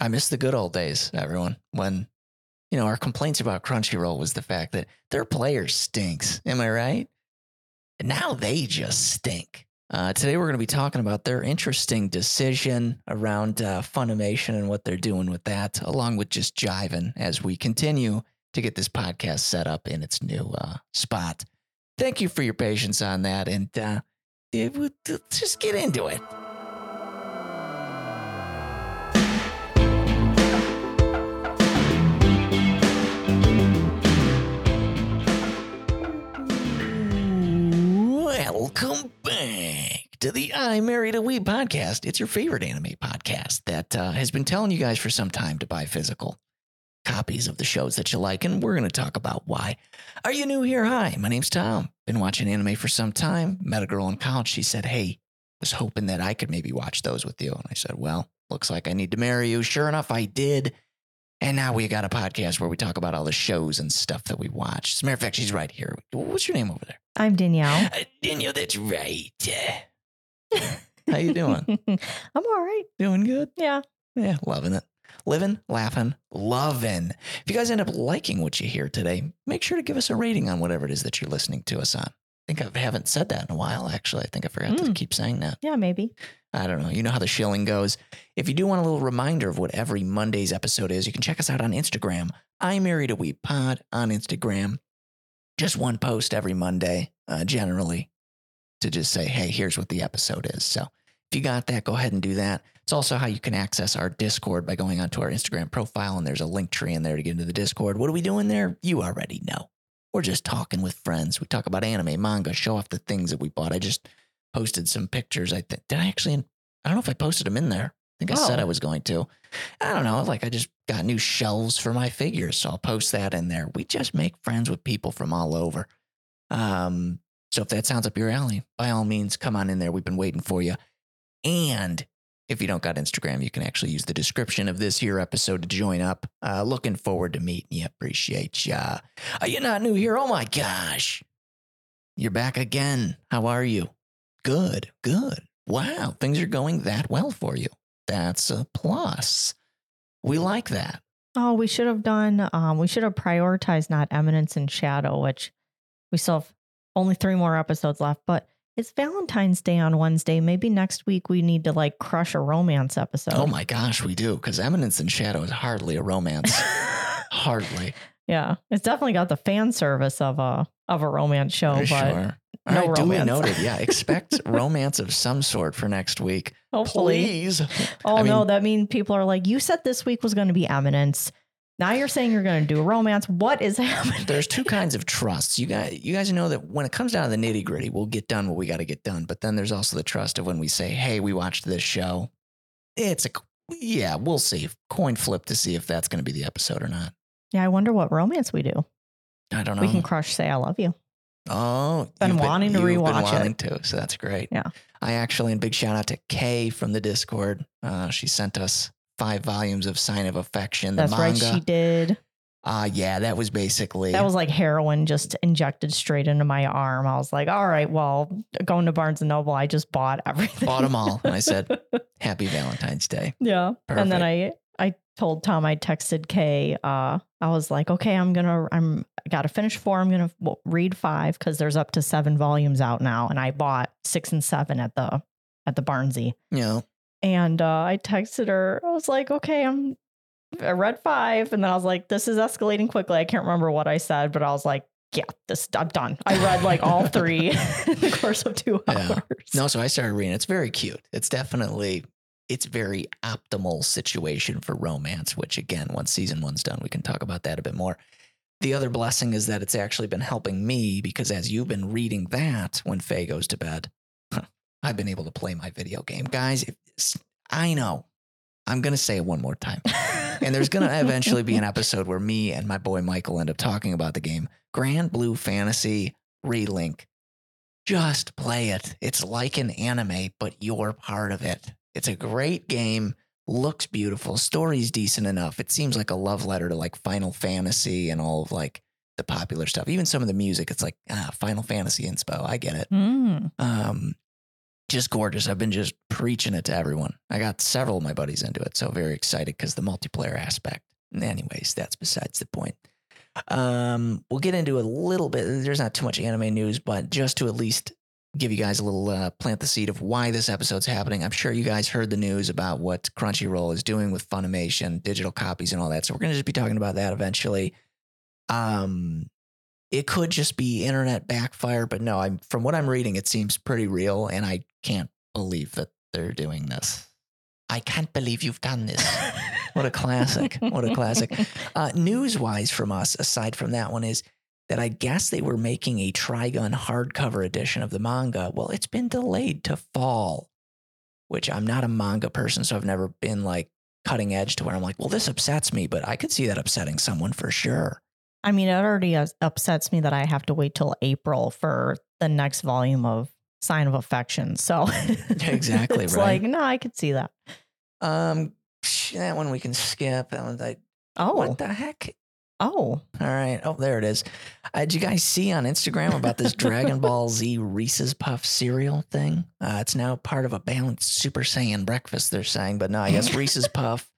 I miss the good old days, everyone. When you know our complaints about Crunchyroll was the fact that their player stinks. Am I right? And now they just stink. Uh, today we're going to be talking about their interesting decision around uh, Funimation and what they're doing with that, along with just jiving as we continue to get this podcast set up in its new uh, spot. Thank you for your patience on that, and uh, it, would- let's just get into it. To the I Married a Weeb podcast. It's your favorite anime podcast that uh, has been telling you guys for some time to buy physical copies of the shows that you like, and we're going to talk about why. Are you new here? Hi, my name's Tom. Been watching anime for some time. Met a girl in college. She said, Hey, was hoping that I could maybe watch those with you. And I said, Well, looks like I need to marry you. Sure enough, I did. And now we got a podcast where we talk about all the shows and stuff that we watch. As a matter of fact, she's right here. What's your name over there? I'm Danielle. Uh, Daniel, that's right. How you doing? I'm all right. doing good? Yeah. Yeah, loving it. Living, laughing, loving. If you guys end up liking what you hear today, make sure to give us a rating on whatever it is that you're listening to us on. I think I haven't said that in a while, actually. I think I forgot to Mm. keep saying that. Yeah, maybe. I don't know. You know how the shilling goes. If you do want a little reminder of what every Monday's episode is, you can check us out on Instagram. I married a Weeb pod on Instagram. Just one post every Monday, uh, generally, to just say, hey, here's what the episode is. So if you got that, go ahead and do that. It's also how you can access our Discord by going onto our Instagram profile, and there's a link tree in there to get into the Discord. What are we doing there? You already know. We're just talking with friends. We talk about anime, manga, show off the things that we bought. I just posted some pictures. I think did I actually? I don't know if I posted them in there. I think I said Oh. I was going to. I don't know. Like I just got new shelves for my figures, so I'll post that in there. We just make friends with people from all over. Um, so if that sounds up your alley, by all means, come on in there. We've been waiting for you. And if you don't got Instagram, you can actually use the description of this here episode to join up. Uh, looking forward to meeting you. Appreciate ya. Are you not new here? Oh my gosh. You're back again. How are you? Good, good. Wow, things are going that well for you. That's a plus. We like that. Oh, we should have done, um, we should have prioritized not Eminence in Shadow, which we still have only three more episodes left, but it's Valentine's Day on Wednesday. Maybe next week we need to like crush a romance episode. Oh my gosh, we do, because Eminence in Shadow is hardly a romance. hardly. yeah. It's definitely got the fan service of a of a romance show, For but sure. All no right, duly romance. noted. Yeah, expect romance of some sort for next week. hopefully. Please. Oh I no, mean- that means people are like, you said this week was going to be Eminence. Now you're saying you're going to do a romance. What is happening? There's two kinds of trusts. You guys, you guys know that when it comes down to the nitty gritty, we'll get done what we got to get done. But then there's also the trust of when we say, "Hey, we watched this show." It's a yeah, we'll see. Coin flip to see if that's going to be the episode or not. Yeah, I wonder what romance we do. I don't know. We can crush Say I Love You. Oh, Been wanting to you've been rewatch it. wanting to, so that's great. Yeah. I actually, and big shout out to Kay from the Discord. Uh, she sent us five volumes of Sign of Affection. The That's right, she did. Uh, yeah, that was basically That was like heroin just injected straight into my arm. I was like, all right, well, going to Barnes and Noble, I just bought everything. bought them all. And I said, "Happy Valentine's Day." yeah. And then I I told Tom I texted Kay. Uh, I was like, okay, I'm gonna I'm I gotta finish four. I'm gonna read five because there's up to seven volumes out now, and I bought six and seven at the at the Barnesy. Know, And uh, I texted her. I was like, okay, I'm. I read five, and then I was like, this is escalating quickly. I can't remember what I said, but I was like, yeah, this I'm done. I read like all three in the course of two Yeah. hours. no. So I started reading. It's very cute. It's definitely, it's very optimal situation for romance. Which again, once season one's done, we can talk about that a bit more. The other blessing is that it's actually been helping me because as you've been reading that when Faye goes to bed, I've been able to play my video game, guys. I know. I'm gonna say it one more time. And there's going to eventually be an episode where me and my boy Michael end up talking about the game Granblue Fantasy Relink. Just play it. It's like an anime, but you're part of it. It's a great game, looks beautiful, story's decent enough. It seems like a love letter to like Final Fantasy and all of like the popular stuff. Even some of the music, it's like ah, Final Fantasy inspo. I get it. Mm. Um, just gorgeous. I've been just preaching it to everyone. I got several of my buddies into it, so very excited because the multiplayer aspect. Anyways, that's besides the point. Um, we'll get into a little bit. There's not too much anime news, but just to at least give you guys a little uh, plant the seed of why this episode's happening. I'm sure you guys heard the news about what Crunchyroll is doing with Funimation, digital copies, and all that. So we're gonna just be talking about that eventually. Um, it could just be internet backfire, but no, I'm from what I'm reading, it seems pretty real, and I can't believe that they're doing this. I can't believe you've done this. What a classic. What a classic. Uh, news wise from us, aside from that one, is that I guess they were making a Trigun hardcover edition of the manga. Well, it's been delayed to fall, which I'm not a manga person, so I've never been like cutting edge to where I'm like, well, this upsets me, but I could see that upsetting someone for sure. I mean, it already upsets me that I have to wait till April for the next volume of Sign of Affection. So Exactly, it's right. like, no, I could see that. Um, that one we can skip. That one, I, Oh, What the heck? oh, All right. Oh, there it is. Uh, did you guys see on Instagram about this Dragon Ball Z Reese's Puff cereal thing? Uh, it's now part of a balanced Super Saiyan breakfast, they're saying. But no, I guess Reese's Puff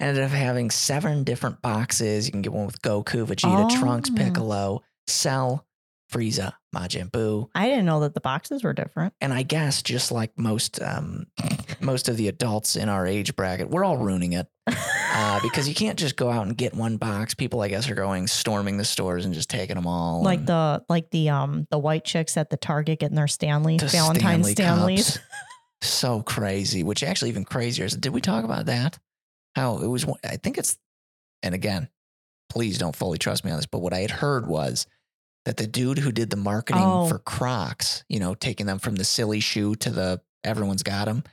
ended up having seven different boxes. You can get one with Goku, Vegeta, Trunks, Oh. Piccolo, Cell, Frieza, Majin Buu. I didn't know that the boxes were different. And I guess just like most um, most of the adults in our age bracket, we're all ruining it uh, because you can't just go out and get one box. People, I guess, are going storming the stores and just taking them all. like the like the um the white chicks at the Target getting their Stanley the Valentine's Stanley Stanleys. Cups. so crazy. Which actually even crazier is. Did we talk about that? How it was? one- I think it's. And again, please don't fully trust me on this, but what I had heard was that the dude who did the marketing Oh. for Crocs, you know, taking them from the silly shoe to the everyone's got them.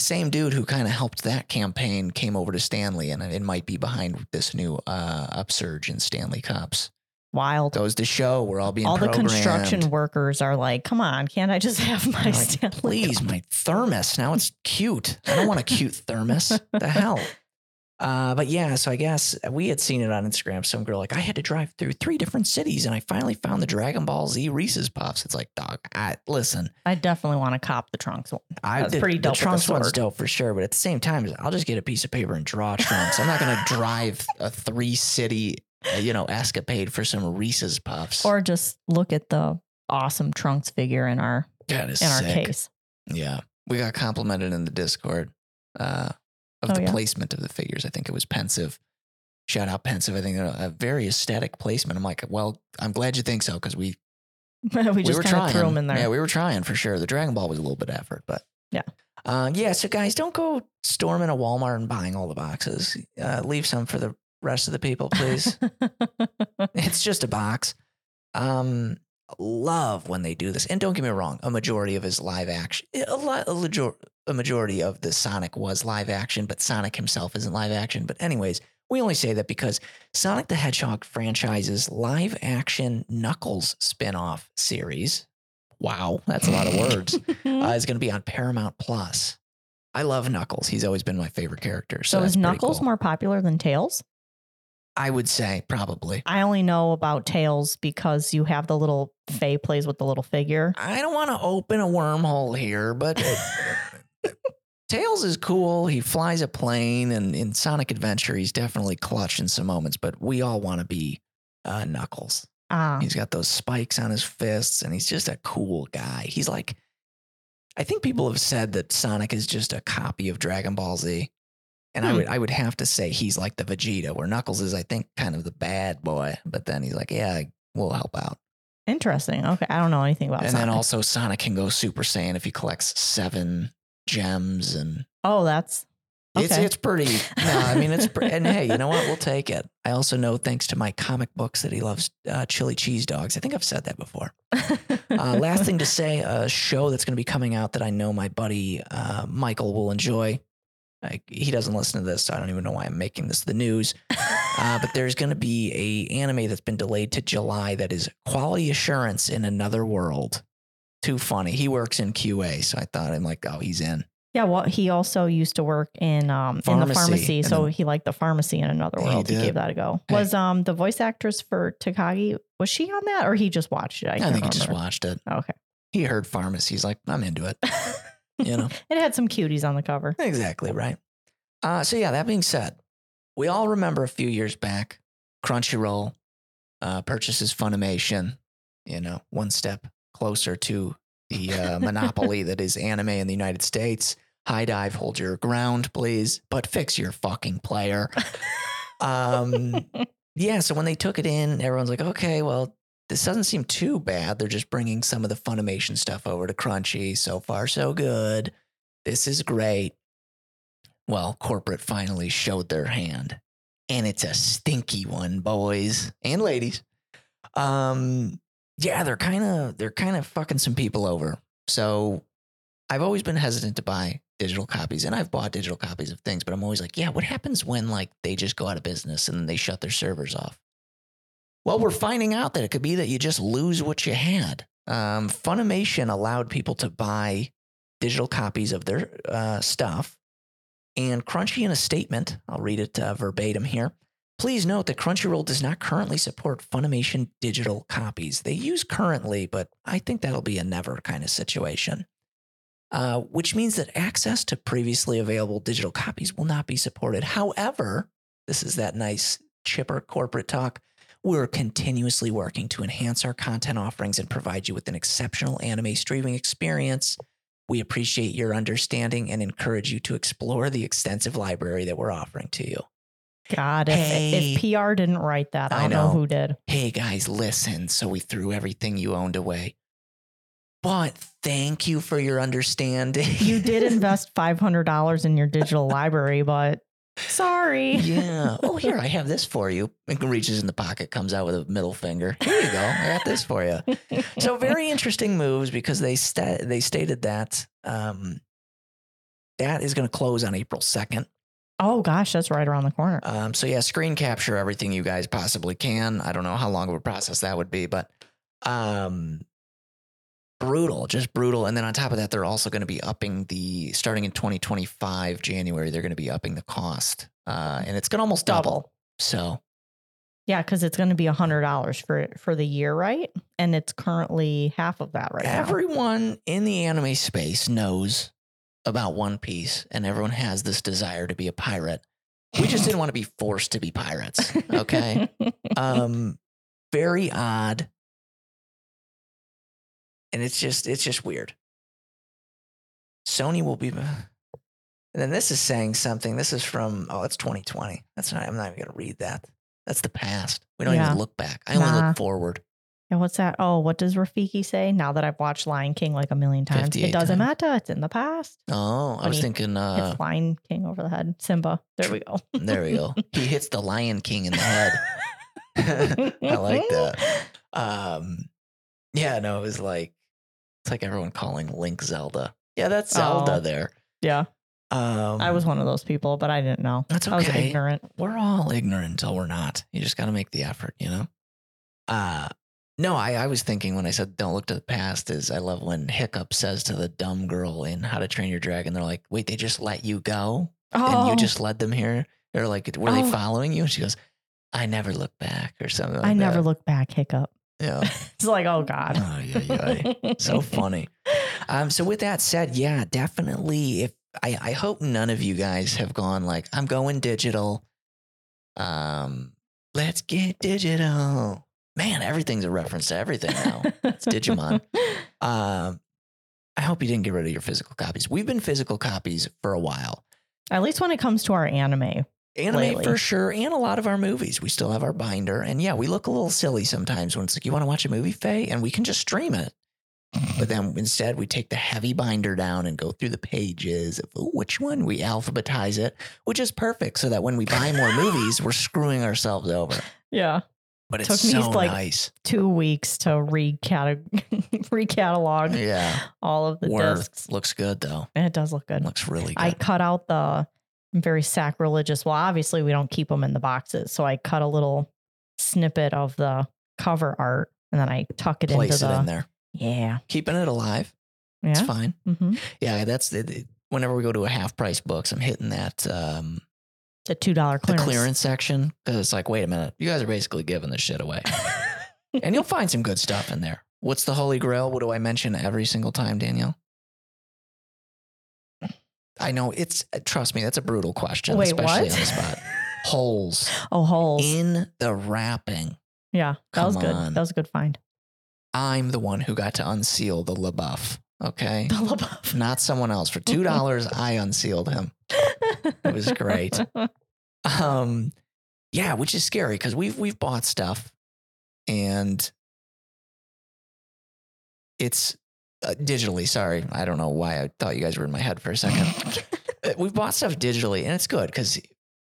Same dude who kind of helped that campaign came over to Stanley, and it might be behind this new uh, upsurge in Stanley Cups. Wild. Goes to show we're all being All the construction workers are like, come on, can't I just have my like, Stanley? please, Cup?" my thermos. Now it's cute. I don't want a cute thermos. the hell? Uh, but yeah, so I guess we had seen it on Instagram. Some girl like, I had to drive through three different cities, and I finally found the Dragon Ball Z Reese's Puffs. It's like, dog, I, listen, I definitely want to cop the trunks one. I the, pretty dope the Trunks one's dope for sure, but at the same time, I'll just get a piece of paper and draw Trunks. I'm not gonna drive a three city, uh, you know, escapade for some Reese's Puffs. Or just look at the awesome trunks figure in our in our case. Yeah, we got complimented in the Discord uh, of Oh, the yeah? placement of the figures. I think it was pensive. Shout out pensive. I think a very aesthetic placement. I'm like, well, I'm glad you think so because we we just were kind of trying. threw them in there. Yeah, we were trying for sure. The Dragon Ball was a little bit of effort, but Yeah. uh, yeah. So guys, don't go storming a Walmart and buying all the boxes. Uh, leave some for the rest of the people, please. it's just a box. Um, love when they do this, and don't get me wrong, a majority of his live action, a, li- a, major- a majority of the Sonic was live action, but Sonic himself isn't live action. But anyways, we only say that because Sonic the Hedgehog franchise's live action Knuckles spin-off series. Wow, that's a lot of words. uh, is going to be on Paramount Plus. I love Knuckles. He's always been my favorite character. So, so is Knuckles cool. more popular than Tails? I would say probably. I only know about Tails because you have the little Faye plays with the little figure. I don't want to open a wormhole here, but Tails is cool. He flies a plane, and in Sonic Adventure, he's definitely clutch in some moments. But we all want to be uh, Knuckles. Ah, He's got those spikes on his fists, and he's just a cool guy. He's like, I think people have said that Sonic is just a copy of Dragon Ball Z. And I Hmm. would I would have to say he's like the Vegeta, where Knuckles is, I think, kind of the bad boy. But then he's like, yeah, we'll help out. interesting. Okay, I don't know anything about and Sonic. then also Sonic can go Super Saiyan if he collects seven gems, and oh, that's it's Okay. it's pretty. No, I mean it's pre- and hey, you know what? We'll take it. I also know thanks to my comic books that he loves uh, chili cheese dogs. I think I've said that before. Uh, last thing to say, a show that's going to be coming out that I know my buddy uh, Michael will enjoy. I, he doesn't listen to this, so I don't even know why I'm making this the news. Uh, but there's going to be a anime that's been delayed to July that is quality assurance in another world. Too funny. He works in QA, so I thought I'm like, oh, he's in. yeah. Well, he also used to work in um in the Pharmacy, pharmacy, and so then- he liked the pharmacy in another world. He, did. gave that a go. Hey. Was um the voice actress for Takagi was she on that or he just watched it? I, I, think he just watched it. Okay. He heard pharmacy. He's like, I'm into it. You know. It had some cuties on the cover. Exactly right. Uh, so yeah, that being said, we all remember a few years back, Crunchyroll uh, purchases Funimation. You know, one step closer to the uh, monopoly that is anime in the United States. High dive, hold your ground, please, but fix your fucking player. Um, yeah, so when they took it in, everyone's like, okay, well, this doesn't seem too bad. They're just bringing some of the Funimation stuff over to Crunchy. So far, so good. This is great. Well, corporate finally showed their hand, and it's a stinky one, boys and ladies. Um, yeah, they're kind of they're kind of fucking some people over. So I've always been hesitant to buy digital copies, and I've bought digital copies of things, but I'm always like, yeah, what happens when like they just go out of business and they shut their servers off? Well, we're finding out that it could be that you just lose what you had. Um, Funimation allowed people to buy digital copies of their uh, stuff. And Crunchy, in a statement, I'll read it uh, verbatim here. Please note that Crunchyroll does not currently support Funimation digital copies. They use currently, but I think that'll be a never kind of situation. Uh, which means that access to previously available digital copies will not be supported. However, this is that nice, chipper corporate talk. We're continuously working to enhance our content offerings and provide you with an exceptional anime streaming experience. We appreciate your understanding and encourage you to explore the extensive library that we're offering to you. God, if, Hey. if PR didn't write that, I I don't know. know. who did. Hey guys, listen. So we threw everything you owned away. But thank you for your understanding. You did invest five hundred dollars in your digital library, but sorry. yeah. Oh, here, I have this for you. It reaches in the pocket, comes out with a middle finger. Here you go. I got this for you. So very interesting moves because they sta- they stated that um, that is going to close on April second. oh gosh, that's right around the corner. Um, so yeah, screen capture everything you guys possibly can. I don't know how long of a process that would be, but um, brutal, just brutal. And then on top of that, they're also going to be upping the starting in 2025 January. They're going to be upping the cost, uh, and it's going to almost double. So Yeah, because it's going to be a hundred dollars for for the year, right? And it's currently half of that right now. everyone in the anime space knows about One Piece, and everyone has this desire to be a pirate. We just didn't want to be forced to be pirates. Okay. um very odd and it's just it's just weird sony will be and then this is saying something this is from oh it's 2020 that's not i'm not even gonna read that that's the past we don't Yeah. even look back i only look forward And what's that? Oh, what does Rafiki say? Now that I've watched Lion King like a million times, it doesn't times. matter. It's in the past. oh i was thinking uh Hits Lion King over the head. Simba. There we go. there we go he hits the lion king in the head i like that um yeah no it was like it's like everyone calling link zelda yeah that's zelda Oh. there Yeah, um I was one of those people, but I didn't know. That's I was okay. ignorant. we're all ignorant until we're not. You just got to make the effort, you know? Uh, no, I, I was thinking when I said don't look to the past is I love when Hiccup says to the dumb girl in How to Train Your Dragon, they're like, wait, they just let you go? And Oh, you just led them here? They're like, were they Oh. following you? And she goes, I never look back or something like I never look back. Hiccup. Yeah. It's like, oh god. Oh, yeah, yeah. so funny. Um, so with that said, yeah, definitely. If I, I hope none of you guys have gone like, I'm going digital. Um, let's get digital. Man, everything's a reference to everything now. it's Digimon. Um, I hope you didn't get rid of your physical copies. We've been physical copies for a while. At least when it comes to our anime. Anime Lately. for sure, and a lot of our movies. We still have our binder, and yeah, we look a little silly sometimes when it's like you want to watch a movie, Faye, and we can just stream it. But then instead, we take the heavy binder down and go through the pages of "Ooh, which one we alphabetize it, which is perfect, so that when we buy more movies, we're screwing ourselves over. Yeah. But it's Took me, so like, nice. Two weeks to recata- recatalog Yeah, all of the worth discs. looks good though. And it does look good. Looks really good. I cut out the very sacrilegious. Well, obviously we don't keep them in the boxes, so I cut a little snippet of the cover art and then I tuck it Place into it the in there, yeah keeping it alive. It's yeah. fine. hmm Yeah, that's the, whenever we go to a half price books, I'm hitting that um, The two dollar the clearance. clearance section because it's like, wait a minute, you guys are basically giving this shit away, and you'll find some good stuff in there. What's the holy grail? What do I mention every single time, Danielle? I know it's trust me, that's a brutal question, Wait, especially what? on the spot. Holes oh, holes. in the wrapping. yeah, that was Come good. on. That was a good find. I'm the one who got to unseal the LaBeouf. Okay. The LaBeouf. Not someone else. For two dollars, I unsealed him. It was great. Um, yeah, which is scary because we've we've bought stuff, and it's uh, digitally. Sorry, I don't know why I thought you guys were in my head for a second. Uh, we've bought stuff digitally, and it's good because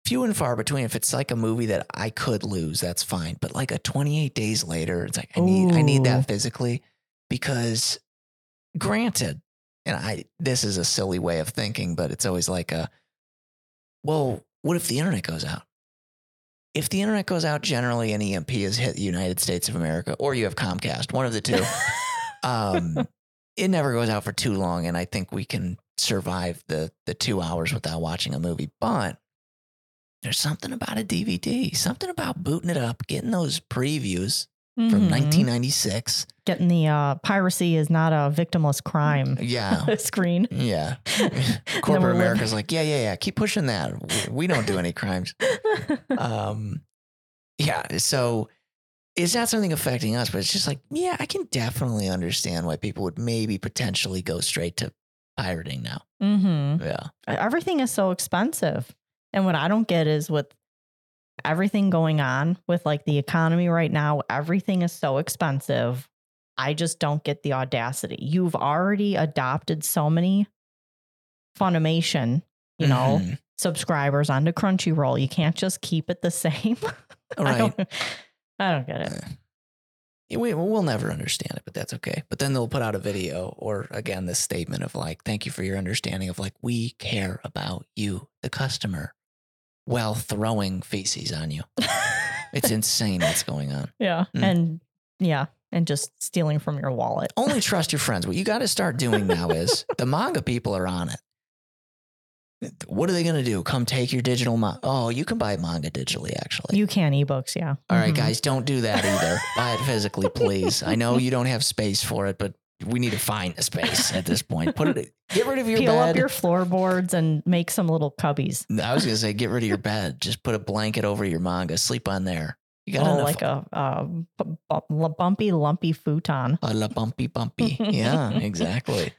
few and far between. If it's like a movie that I could lose, that's fine. But like a 28 days later, it's like I need I need that physically because, granted, and I this is a silly way of thinking, but it's always like a, well, what if the internet goes out? If the internet goes out, generally an EMP has hit the United States of America, or you have Comcast, one of the two um, it never goes out for too long, and I think we can survive the the two hours without watching a movie. But there's something about a DVD, something about booting it up, getting those previews from Mhm. 1996. Getting the uh, piracy is not a victimless crime Yeah, screen. yeah. Corporate America's like, yeah, yeah, yeah. Keep pushing that. We, we don't do any crimes. Um, yeah. So it's not something affecting us, but it's just like, yeah, I can definitely understand why people would maybe potentially go straight to pirating now. Mhm. Yeah. Everything is so expensive. And what I don't get is with everything going on with like the economy right now, everything is so expensive. I just don't get the audacity. You've already adopted so many Funimation, you know, Mhm. subscribers onto Crunchyroll. You can't just keep it the same. I Right. I don't get it. Eh. Yeah, We, we'll never understand it, but that's okay. But then they'll put out a video or again, this statement of like, thank you for your understanding of like, we care about you, the customer, while throwing feces on you. It's insane what's going on. yeah. Mm. And yeah. And just stealing from your wallet. Only trust your friends. What you got to start doing now is the manga people are on it. What are they going to do? Come take your digital manga? Oh, you can buy manga digitally, actually. You can ebooks, yeah. All right, Mhm. guys, don't do that either. Buy it physically, please. I know you don't have space for it, but we need to find the space at this point. Put it, get rid of your Peel bed. up your floorboards and make some little cubbies. I was gonna say, get rid of your bed. Just put a blanket over your manga. Sleep on there. You got Oh, like a, uh, bu- bu- bumpy, lumpy futon. a la bumpy bumpy. yeah, exactly.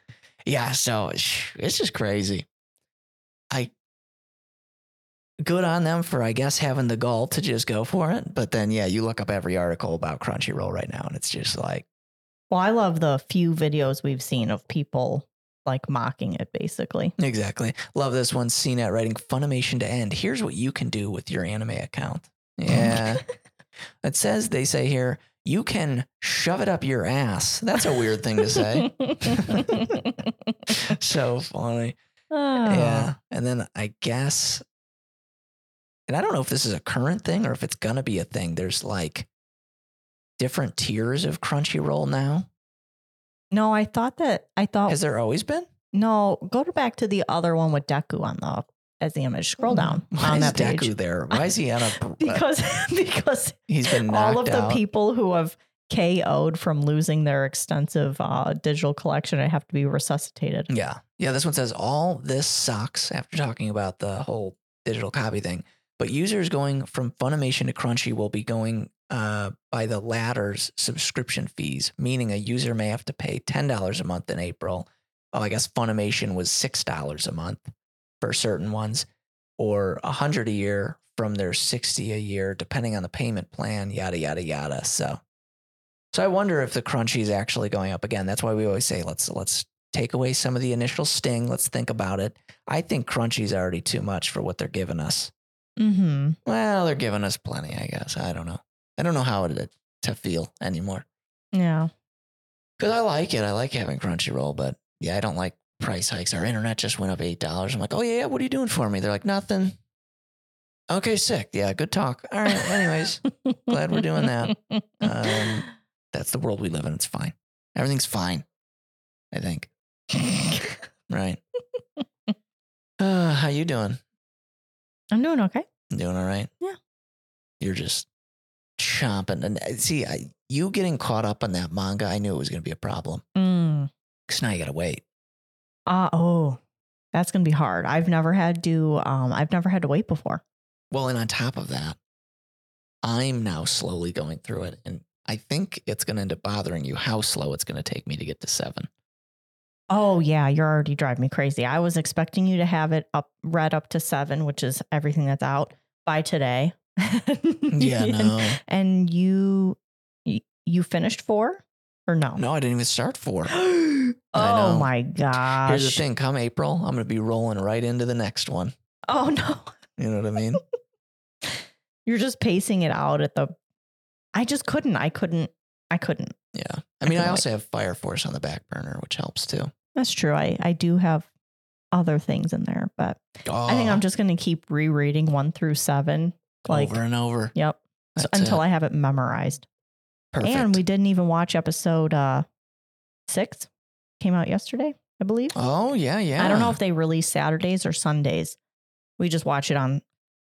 Yeah, so it's just crazy. I good on them for I guess having the gall to just go for it. But then yeah, you look up every article about Crunchyroll right now, and it's just like Well, I love the few videos we've seen of people like mocking it, basically. exactly. Love this one. CNET writing Funimation to end. Here's what you can do with your anime account. Yeah. it says they say here you can shove it up your ass. That's a weird thing to say. so funny. Oh. Yeah. And then I guess, and I don't know if this is a current thing or if it's going to be a thing. There's like different tiers of Crunchyroll now. No, I thought that I thought Has there always been? no. Go to back to the other one with Deku on the as the image. Scroll hmm, down Why on is that page Deku there? Why is he on a. Uh, because because he's been all of knocked the people who have KO'd from losing their extensive uh, digital collection and have to be resuscitated. Yeah. Yeah. This one says all this sucks after talking about the whole digital copy thing. But users going from Funimation to Crunchy will be going uh, by the latter's subscription fees, meaning a user may have to pay $10 a month in April. Oh, I guess Funimation was $6 a month for certain ones, or 100 a year from their 60 a year, depending on the payment plan, yada, yada, yada. So. So I wonder if the crunchy is actually going up again. That's why we always say let's let's take away some of the initial sting. Let's think about it. I think crunchy's already too much for what they're giving us. Mm-hmm. Well, they're giving us plenty, I guess. I don't know. I don't know how it to feel anymore Yeah. because I like it. I like having Crunchyroll, but yeah, I don't like price hikes. Our internet just went up eight dollars. I'm like, oh yeah, yeah, what are you doing for me? They're like, nothing. Okay, sick. Yeah, good talk. All right. Anyways, Glad we're doing that. Um, that's the world we live in. It's fine. Everything's fine. I think. Right. Uh, how you doing? I'm doing okay. Doing all right? Yeah. You're just chomping. And uh, see, I, you getting caught up on that manga, I knew it was going to be a problem. Mm. Because now you got to wait. Uh, oh, That's gonna be hard. I've never had to. Um, I've never had to wait before. Well, and on top of that, I'm now slowly going through it. And I think it's going to end up bothering you how slow it's going to take me to get to seven. Oh yeah, you're already driving me crazy. I was expecting you to have it up read up to seven, which is everything that's out by today. Yeah, and, no. and you you- you finished four or no? No, I didn't even start four. oh my gosh. Here's the thing come April, I'm going to be rolling right into the next one. Oh no. You know what I mean? You're just pacing it out at the I just couldn't. I couldn't. I couldn't. yeah. I mean, I also have Fire Force on the back burner, which helps too. That's true. I I do have other things in there, but I think I'm just going to keep rereading 1 through 7 like over and over. yep so- until it. I have it memorized. Perfect. And we didn't even watch episode uh 6 came out yesterday, I believe. oh, yeah, yeah. I don't know if they release Saturdays or Sundays. We just watch it on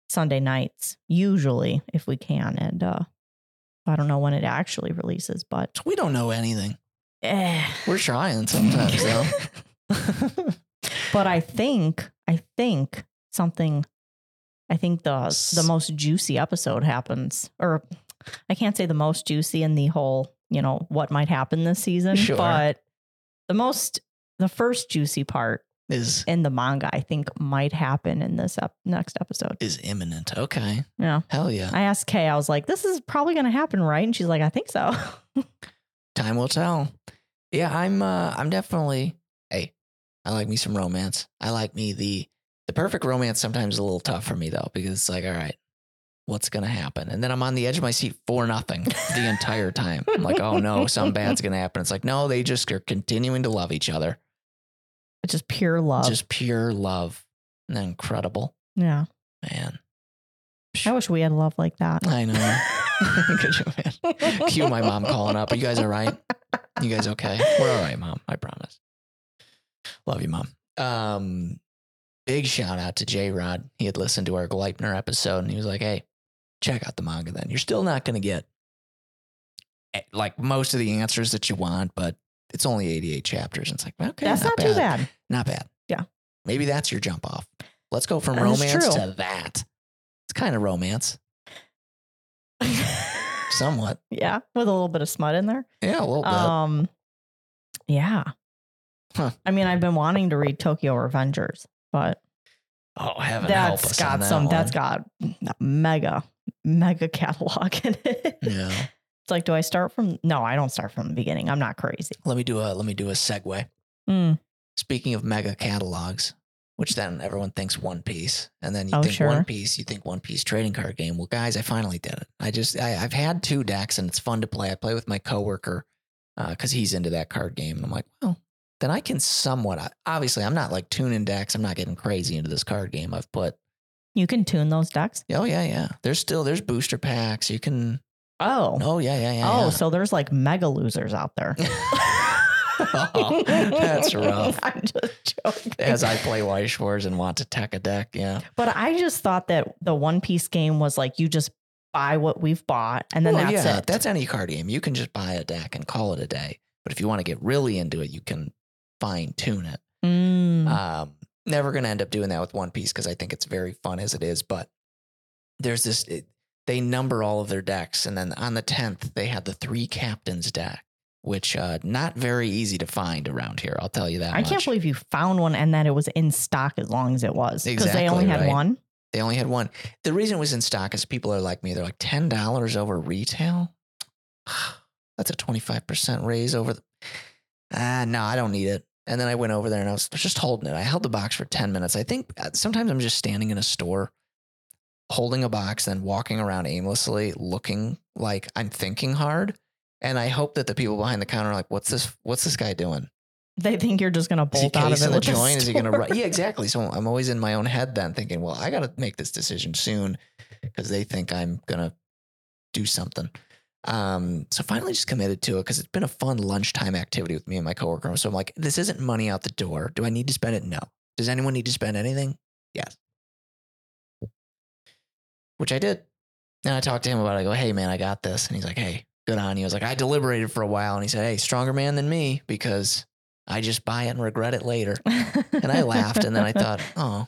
Sunday nights usually if we can and uh I don't know when it actually releases, but we don't know anything. eh. We're trying sometimes, though. but I think I think something I think the the most juicy episode happens or I can't say the most juicy in the whole, you know, what might happen this season, Sure. but the most the first juicy part is in the manga I think might happen in this ep- next episode. is imminent. Okay. Yeah. Hell yeah. I asked Kay, I was like, this is probably going to happen, right? And she's like, I think so. Time will tell. Yeah, I'm uh I'm definitely hey, I like me some romance. I like me the the perfect romance sometimes is a little tough for me though, because it's like, all right, what's gonna happen? And then I'm on the edge of my seat for nothing the entire time. I'm like, oh no, something bad's gonna happen. It's like, no, they just are continuing to love each other. Just pure love. Just pure love. And incredible. yeah. Man. I wish we had love like that. I know. Could you? Cue my mom calling up. Are you guys all right? You guys okay? We're all right, mom. I promise. Love you, mom. Um, big shout out to J Rod. He had listened to our Gleipnir episode and he was like, hey, check out the manga then. You're still not going to get eh, like most of the answers that you want, but it's only 88 chapters. And it's like, okay, That's not, too bad. Not bad. Yeah. Maybe that's your jump off. Let's go from That romance to that. It's kind of romance, somewhat. yeah, with a little bit of smut in there. Yeah, a little bit. Um, yeah. Huh. I mean, I've been wanting to read Tokyo Revengers, but oh, heaven help us got that some. That's one. got a mega, mega catalog in it. Yeah. It's like, do I start from? No, I don't start from the beginning. I'm not crazy. Let me do a let me do a segue. Mm, Speaking of mega catalogs, which then everyone thinks One Piece, and then you Oh, think sure. One Piece, you think One Piece trading card game. Well, guys, I finally did it. I just I, I've had two decks, and it's fun to play. I play with my coworker because he's into that card game, and I'm like, well, then I can somewhat. Obviously, I'm not like tuning decks. I'm not getting crazy into this card game. I've put. you can tune those decks. Oh yeah, yeah. There's still there's booster packs. You can. Oh, Oh yeah, yeah, yeah. oh, yeah. so there's like mega losers out there. Oh, that's rough. I'm just joking. As I play Weiss Schwarz and want to tech a deck, yeah. But I just thought that the One Piece game was like you just buy what we've bought and then Well, that's yeah, it. that's any card game. You can just buy a deck and call it a day. But if you want to get really into it, you can fine tune it. Mm. Um, never going to end up doing that with One Piece because I think it's very fun as it is. But there's this, it, they number all of their decks. And then on the 10th, they had the three captains deck, which uh, not very easy to find around here. I'll tell you that I can't much. believe you found one and that it was in stock as long as it was because they only had right. one. They only had one. The reason it was in stock is people are like me. They're like ten dollars over retail. That's a twenty five percent raise over the. Ah, no, I don't need it. And then I went over there and I was just holding it. I held the box for ten minutes. I think uh, sometimes I'm just standing in a store, holding a box, and walking around aimlessly, looking like I'm thinking hard. And I hope that the people behind the counter are like, "What's this? What's this guy doing? They think you're just gonna bolt out of it the joint? Is he going to run? Yeah, exactly. So I'm always in my own head then thinking, well, I got to make this decision soon because they think I'm going to do something. Um, so finally just committed to it because it's been a fun lunchtime activity with me and my coworker. So I'm like, this isn't money out the door. Do I need to spend it? No. Does anyone need to spend anything? Yes. Which I did. And I talked to him about it. I go, hey, man, I got this. And he's like, hey, good on you. I was like, I deliberated for a while. And he said, hey, stronger man than me because I just buy it and regret it later. And I laughed, and then I thought, oh,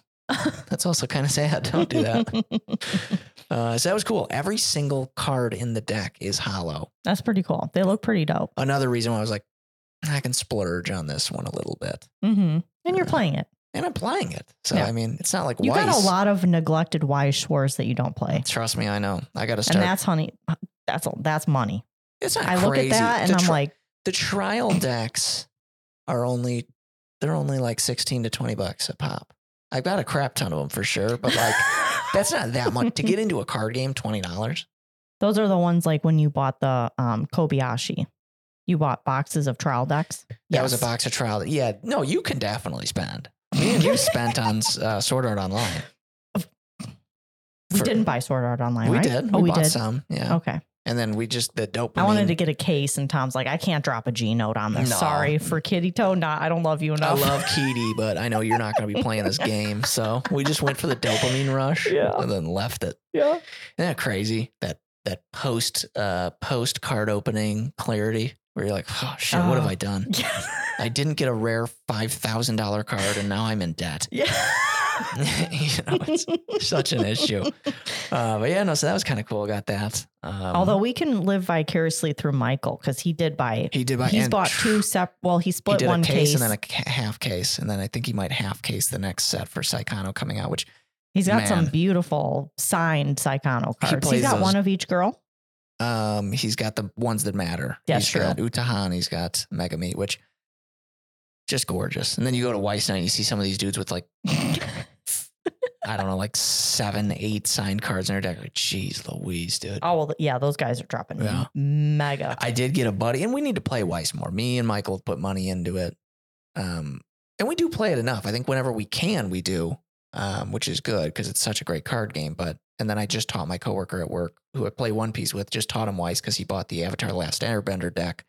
that's also kind of sad. Don't do that. Uh, so that was cool. Every single card in the deck is hollow. That's pretty cool. They look pretty dope. Another reason why I was like, I can splurge on this one a little bit. hmm And you're Yeah. playing it. And I'm playing it. So, Yeah. I mean, it's not like You Weiss. got a lot of neglected Weiss Schwarz that you don't play. Trust me, I know. I got to start. And that's honey. That's that's money. it's not I look at that and the I'm tri- like, the trial decks are only, they're only like 16 to 20 bucks a pop. I've got a crap ton of them for sure, but like, that's not that much. To get into a card game, $20. Those are the ones like when you bought the um, Kobayashi. You bought boxes of trial decks. That was a box of trial. Yeah, no, you can definitely spend. You spent on uh, Sword Art Online. We For- didn't buy Sword Art Online, We right? did. Oh, we bought did. some. Yeah. Okay. And then we just the dopamine. I wanted to get a case, and Tom's like, I can't drop a G note on this. No. Sorry for Kirito. Not, I don't love you enough. I enough. love Keedy, but I know you're not going to be playing this game, so we just went for the dopamine rush Yeah. and then left it. yeah. Isn't that crazy? That that post uh post card opening clarity where you're like, oh shit, what have Oh. I done? Yeah. I didn't get a rare five thousand dollar card, and now I'm in debt. yeah. you know, it's such an issue. Uh, but yeah, no, so that was kind of cool. Got that. Um, Although we can live vicariously through Michael because he did buy. he did buy, He's bought two sep. Well, he He split did one case, case. and then a ca- half case, and then I think he might half case the next set for Psychono coming out, which He's got some beautiful signed Psychono cards. plays He's got those- one of each girl. Um, he's got the ones that matter. That's he's true. got Utahan, he's got Megami, which just gorgeous. And then you go to Weiss night and you see some of these dudes with like I don't know, like seven, eight signed cards in their deck. Like, jeez, Louise, dude. Oh well, yeah, those guys are dropping Yeah. mega. I did get a buddy, and we need to play Weiss more. Me and Michael put money into it, um, and we do play it enough. I think whenever we can, we do, um, which is good because it's such a great card game. But and then I just taught my coworker at work who I play One Piece with, just taught him Weiss because he bought the Avatar: Last Airbender deck.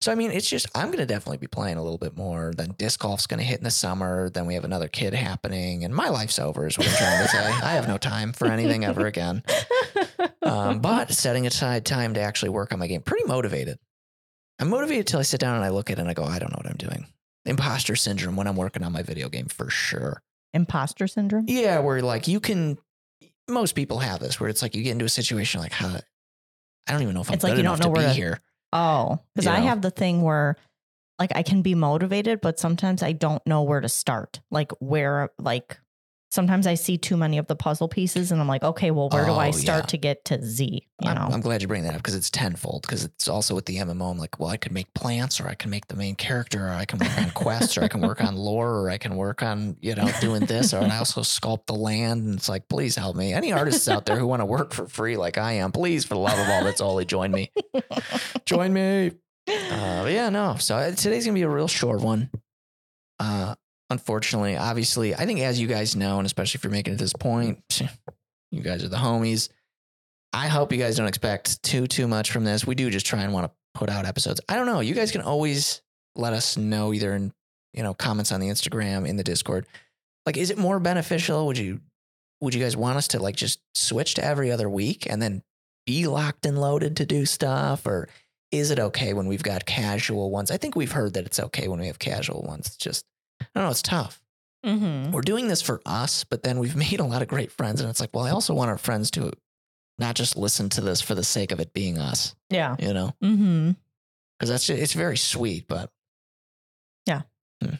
So I mean, it's just I'm gonna definitely be playing a little bit more. Then disc golf's gonna hit in the summer. Then we have another kid happening, and my life's over. Is what I'm trying to say. I have no time for anything ever again um, but setting aside time to actually work on my game. Pretty motivated. I'm motivated till I sit down and I look at it and I go, I don't know what I'm doing. Imposter syndrome when I'm working on my video game for sure. Imposter syndrome. Yeah, where like you can, most people have this where it's like you get into a situation like, how, I don't even know if I'm It's like you don't enough know to be where to- here. Oh, because I know? have the thing where, like, I can be motivated, but sometimes I don't know where to start. Like, where, like, sometimes I see too many of the puzzle pieces, and I'm like, okay, well, where do Oh, I start yeah. to get to Z? You I'm, know, I'm glad you bring that up because it's tenfold. Because it's also with the MMO. I'm like, well, I could make plants, or I can make the main character, or I can work on quests, or I can work on lore, or I can work on you know doing this, or and I also sculpt the land. And it's like, please help me. Any artists out there who want to work for free like I am, please, for the love of all that's holy, join me. Join me. Uh, but yeah, no. So uh, today's gonna be a real short one. Uh, unfortunately, obviously, I think as you guys know, and especially if you're making it this point, you guys are the homies. I hope you guys don't expect too too much from this. We do just try and want to put out episodes. I don't know. You guys can always let us know either in you know comments on the Instagram in the Discord. Like, is it more beneficial? Would you would you guys want us to like just switch to every other week and then be locked and loaded to do stuff, or is it okay when we've got casual ones? I think we've heard that it's okay when we have casual ones. Just I don't know. It's tough mm-hmm. we're doing this for us, but then we've made a lot of great friends. And it's like, well, I also want our friends to not just listen to this for the sake of it being us, yeah, you know, mm-hmm. because that's just, it's very sweet, but Yeah. Hmm.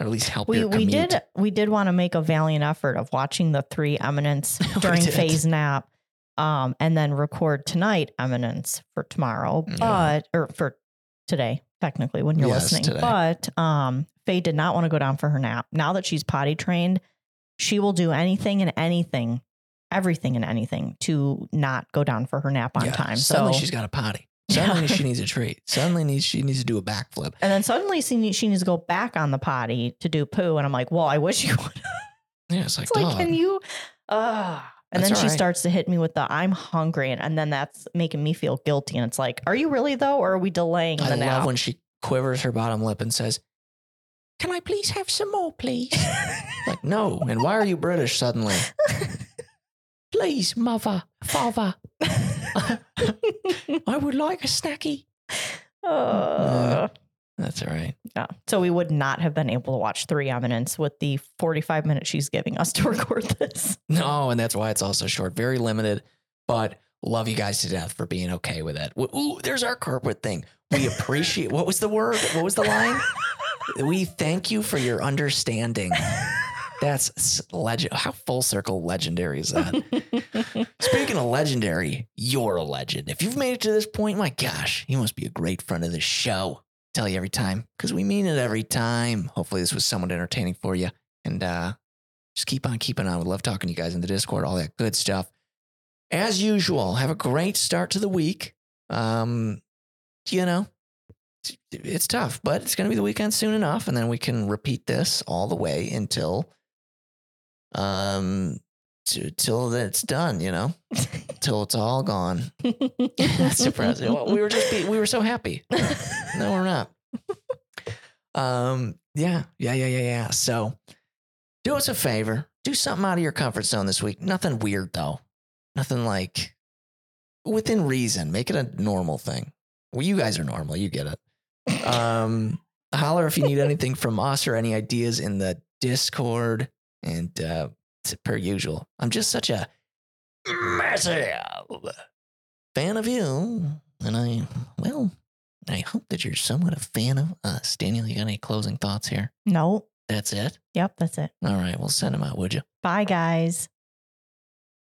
or at least help we we did we did want to make a valiant effort of watching the three eminence during Faye's nap um and then record tonight eminence for tomorrow Yeah. but or for today technically when you're Yes, listening today. but um faye did not want to go down for her nap now that she's potty trained she will do anything and anything everything and anything to not go down for her nap on Yeah, time Suddenly so she's got a potty. Suddenly she needs a treat. Suddenly needs she needs to do a backflip. and then suddenly she needs, she needs to go back on the potty to do poo and i'm like well i wish you would Yeah, it's like, It's like, can you? Uh, and That's then she right. starts to hit me with the I'm hungry. And, and then that's making me feel guilty. And it's like, are you really though? Or are we delaying I the love when she quivers her bottom lip and says, "Can I please have some more, please?" like, no. And why are you British suddenly? Please, mother, father. I would like a snacky. Uh, That's all right. Yeah. So we would not have been able to watch Three Eminence with the 45 minutes she's giving us to record this. No, and that's why it's also short, very limited. But love you guys to death for being okay with it. Ooh, there's our corporate thing. We appreciate. what was the word? What was the line? we thank you for your understanding. That's legend. How full circle legendary is that? Speaking of legendary, you're a legend. If you've made it to this point, my gosh, you must be a great friend of the show. Tell you every time because we mean it every time. Hopefully, this was somewhat entertaining for you. And uh, just keep on keeping on. We love talking to you guys in the Discord, all that good stuff. As usual, have a great start to the week. Um, you know, it's tough, but it's going to be the weekend soon enough, and then we can repeat this all the way until um t- till it's done. You know, till it's all gone. That's depressing. Well, we were just be- we were so happy. No, we're not. Um, yeah, yeah, yeah, yeah, yeah. So, do us a favor. Do something out of your comfort zone this week. Nothing weird though. Nothing like within reason. Make it a normal thing. Well, you guys are normal. You get it. Um, holler if you need anything from us or any ideas in the Discord. And uh, per usual, I'm just such a massive fan of you. And I, well, I hope that you're somewhat a fan of us. Daniel, you got any closing thoughts here? no. That's it. Yep. That's it. All right, well, send them out, would you? Bye, guys.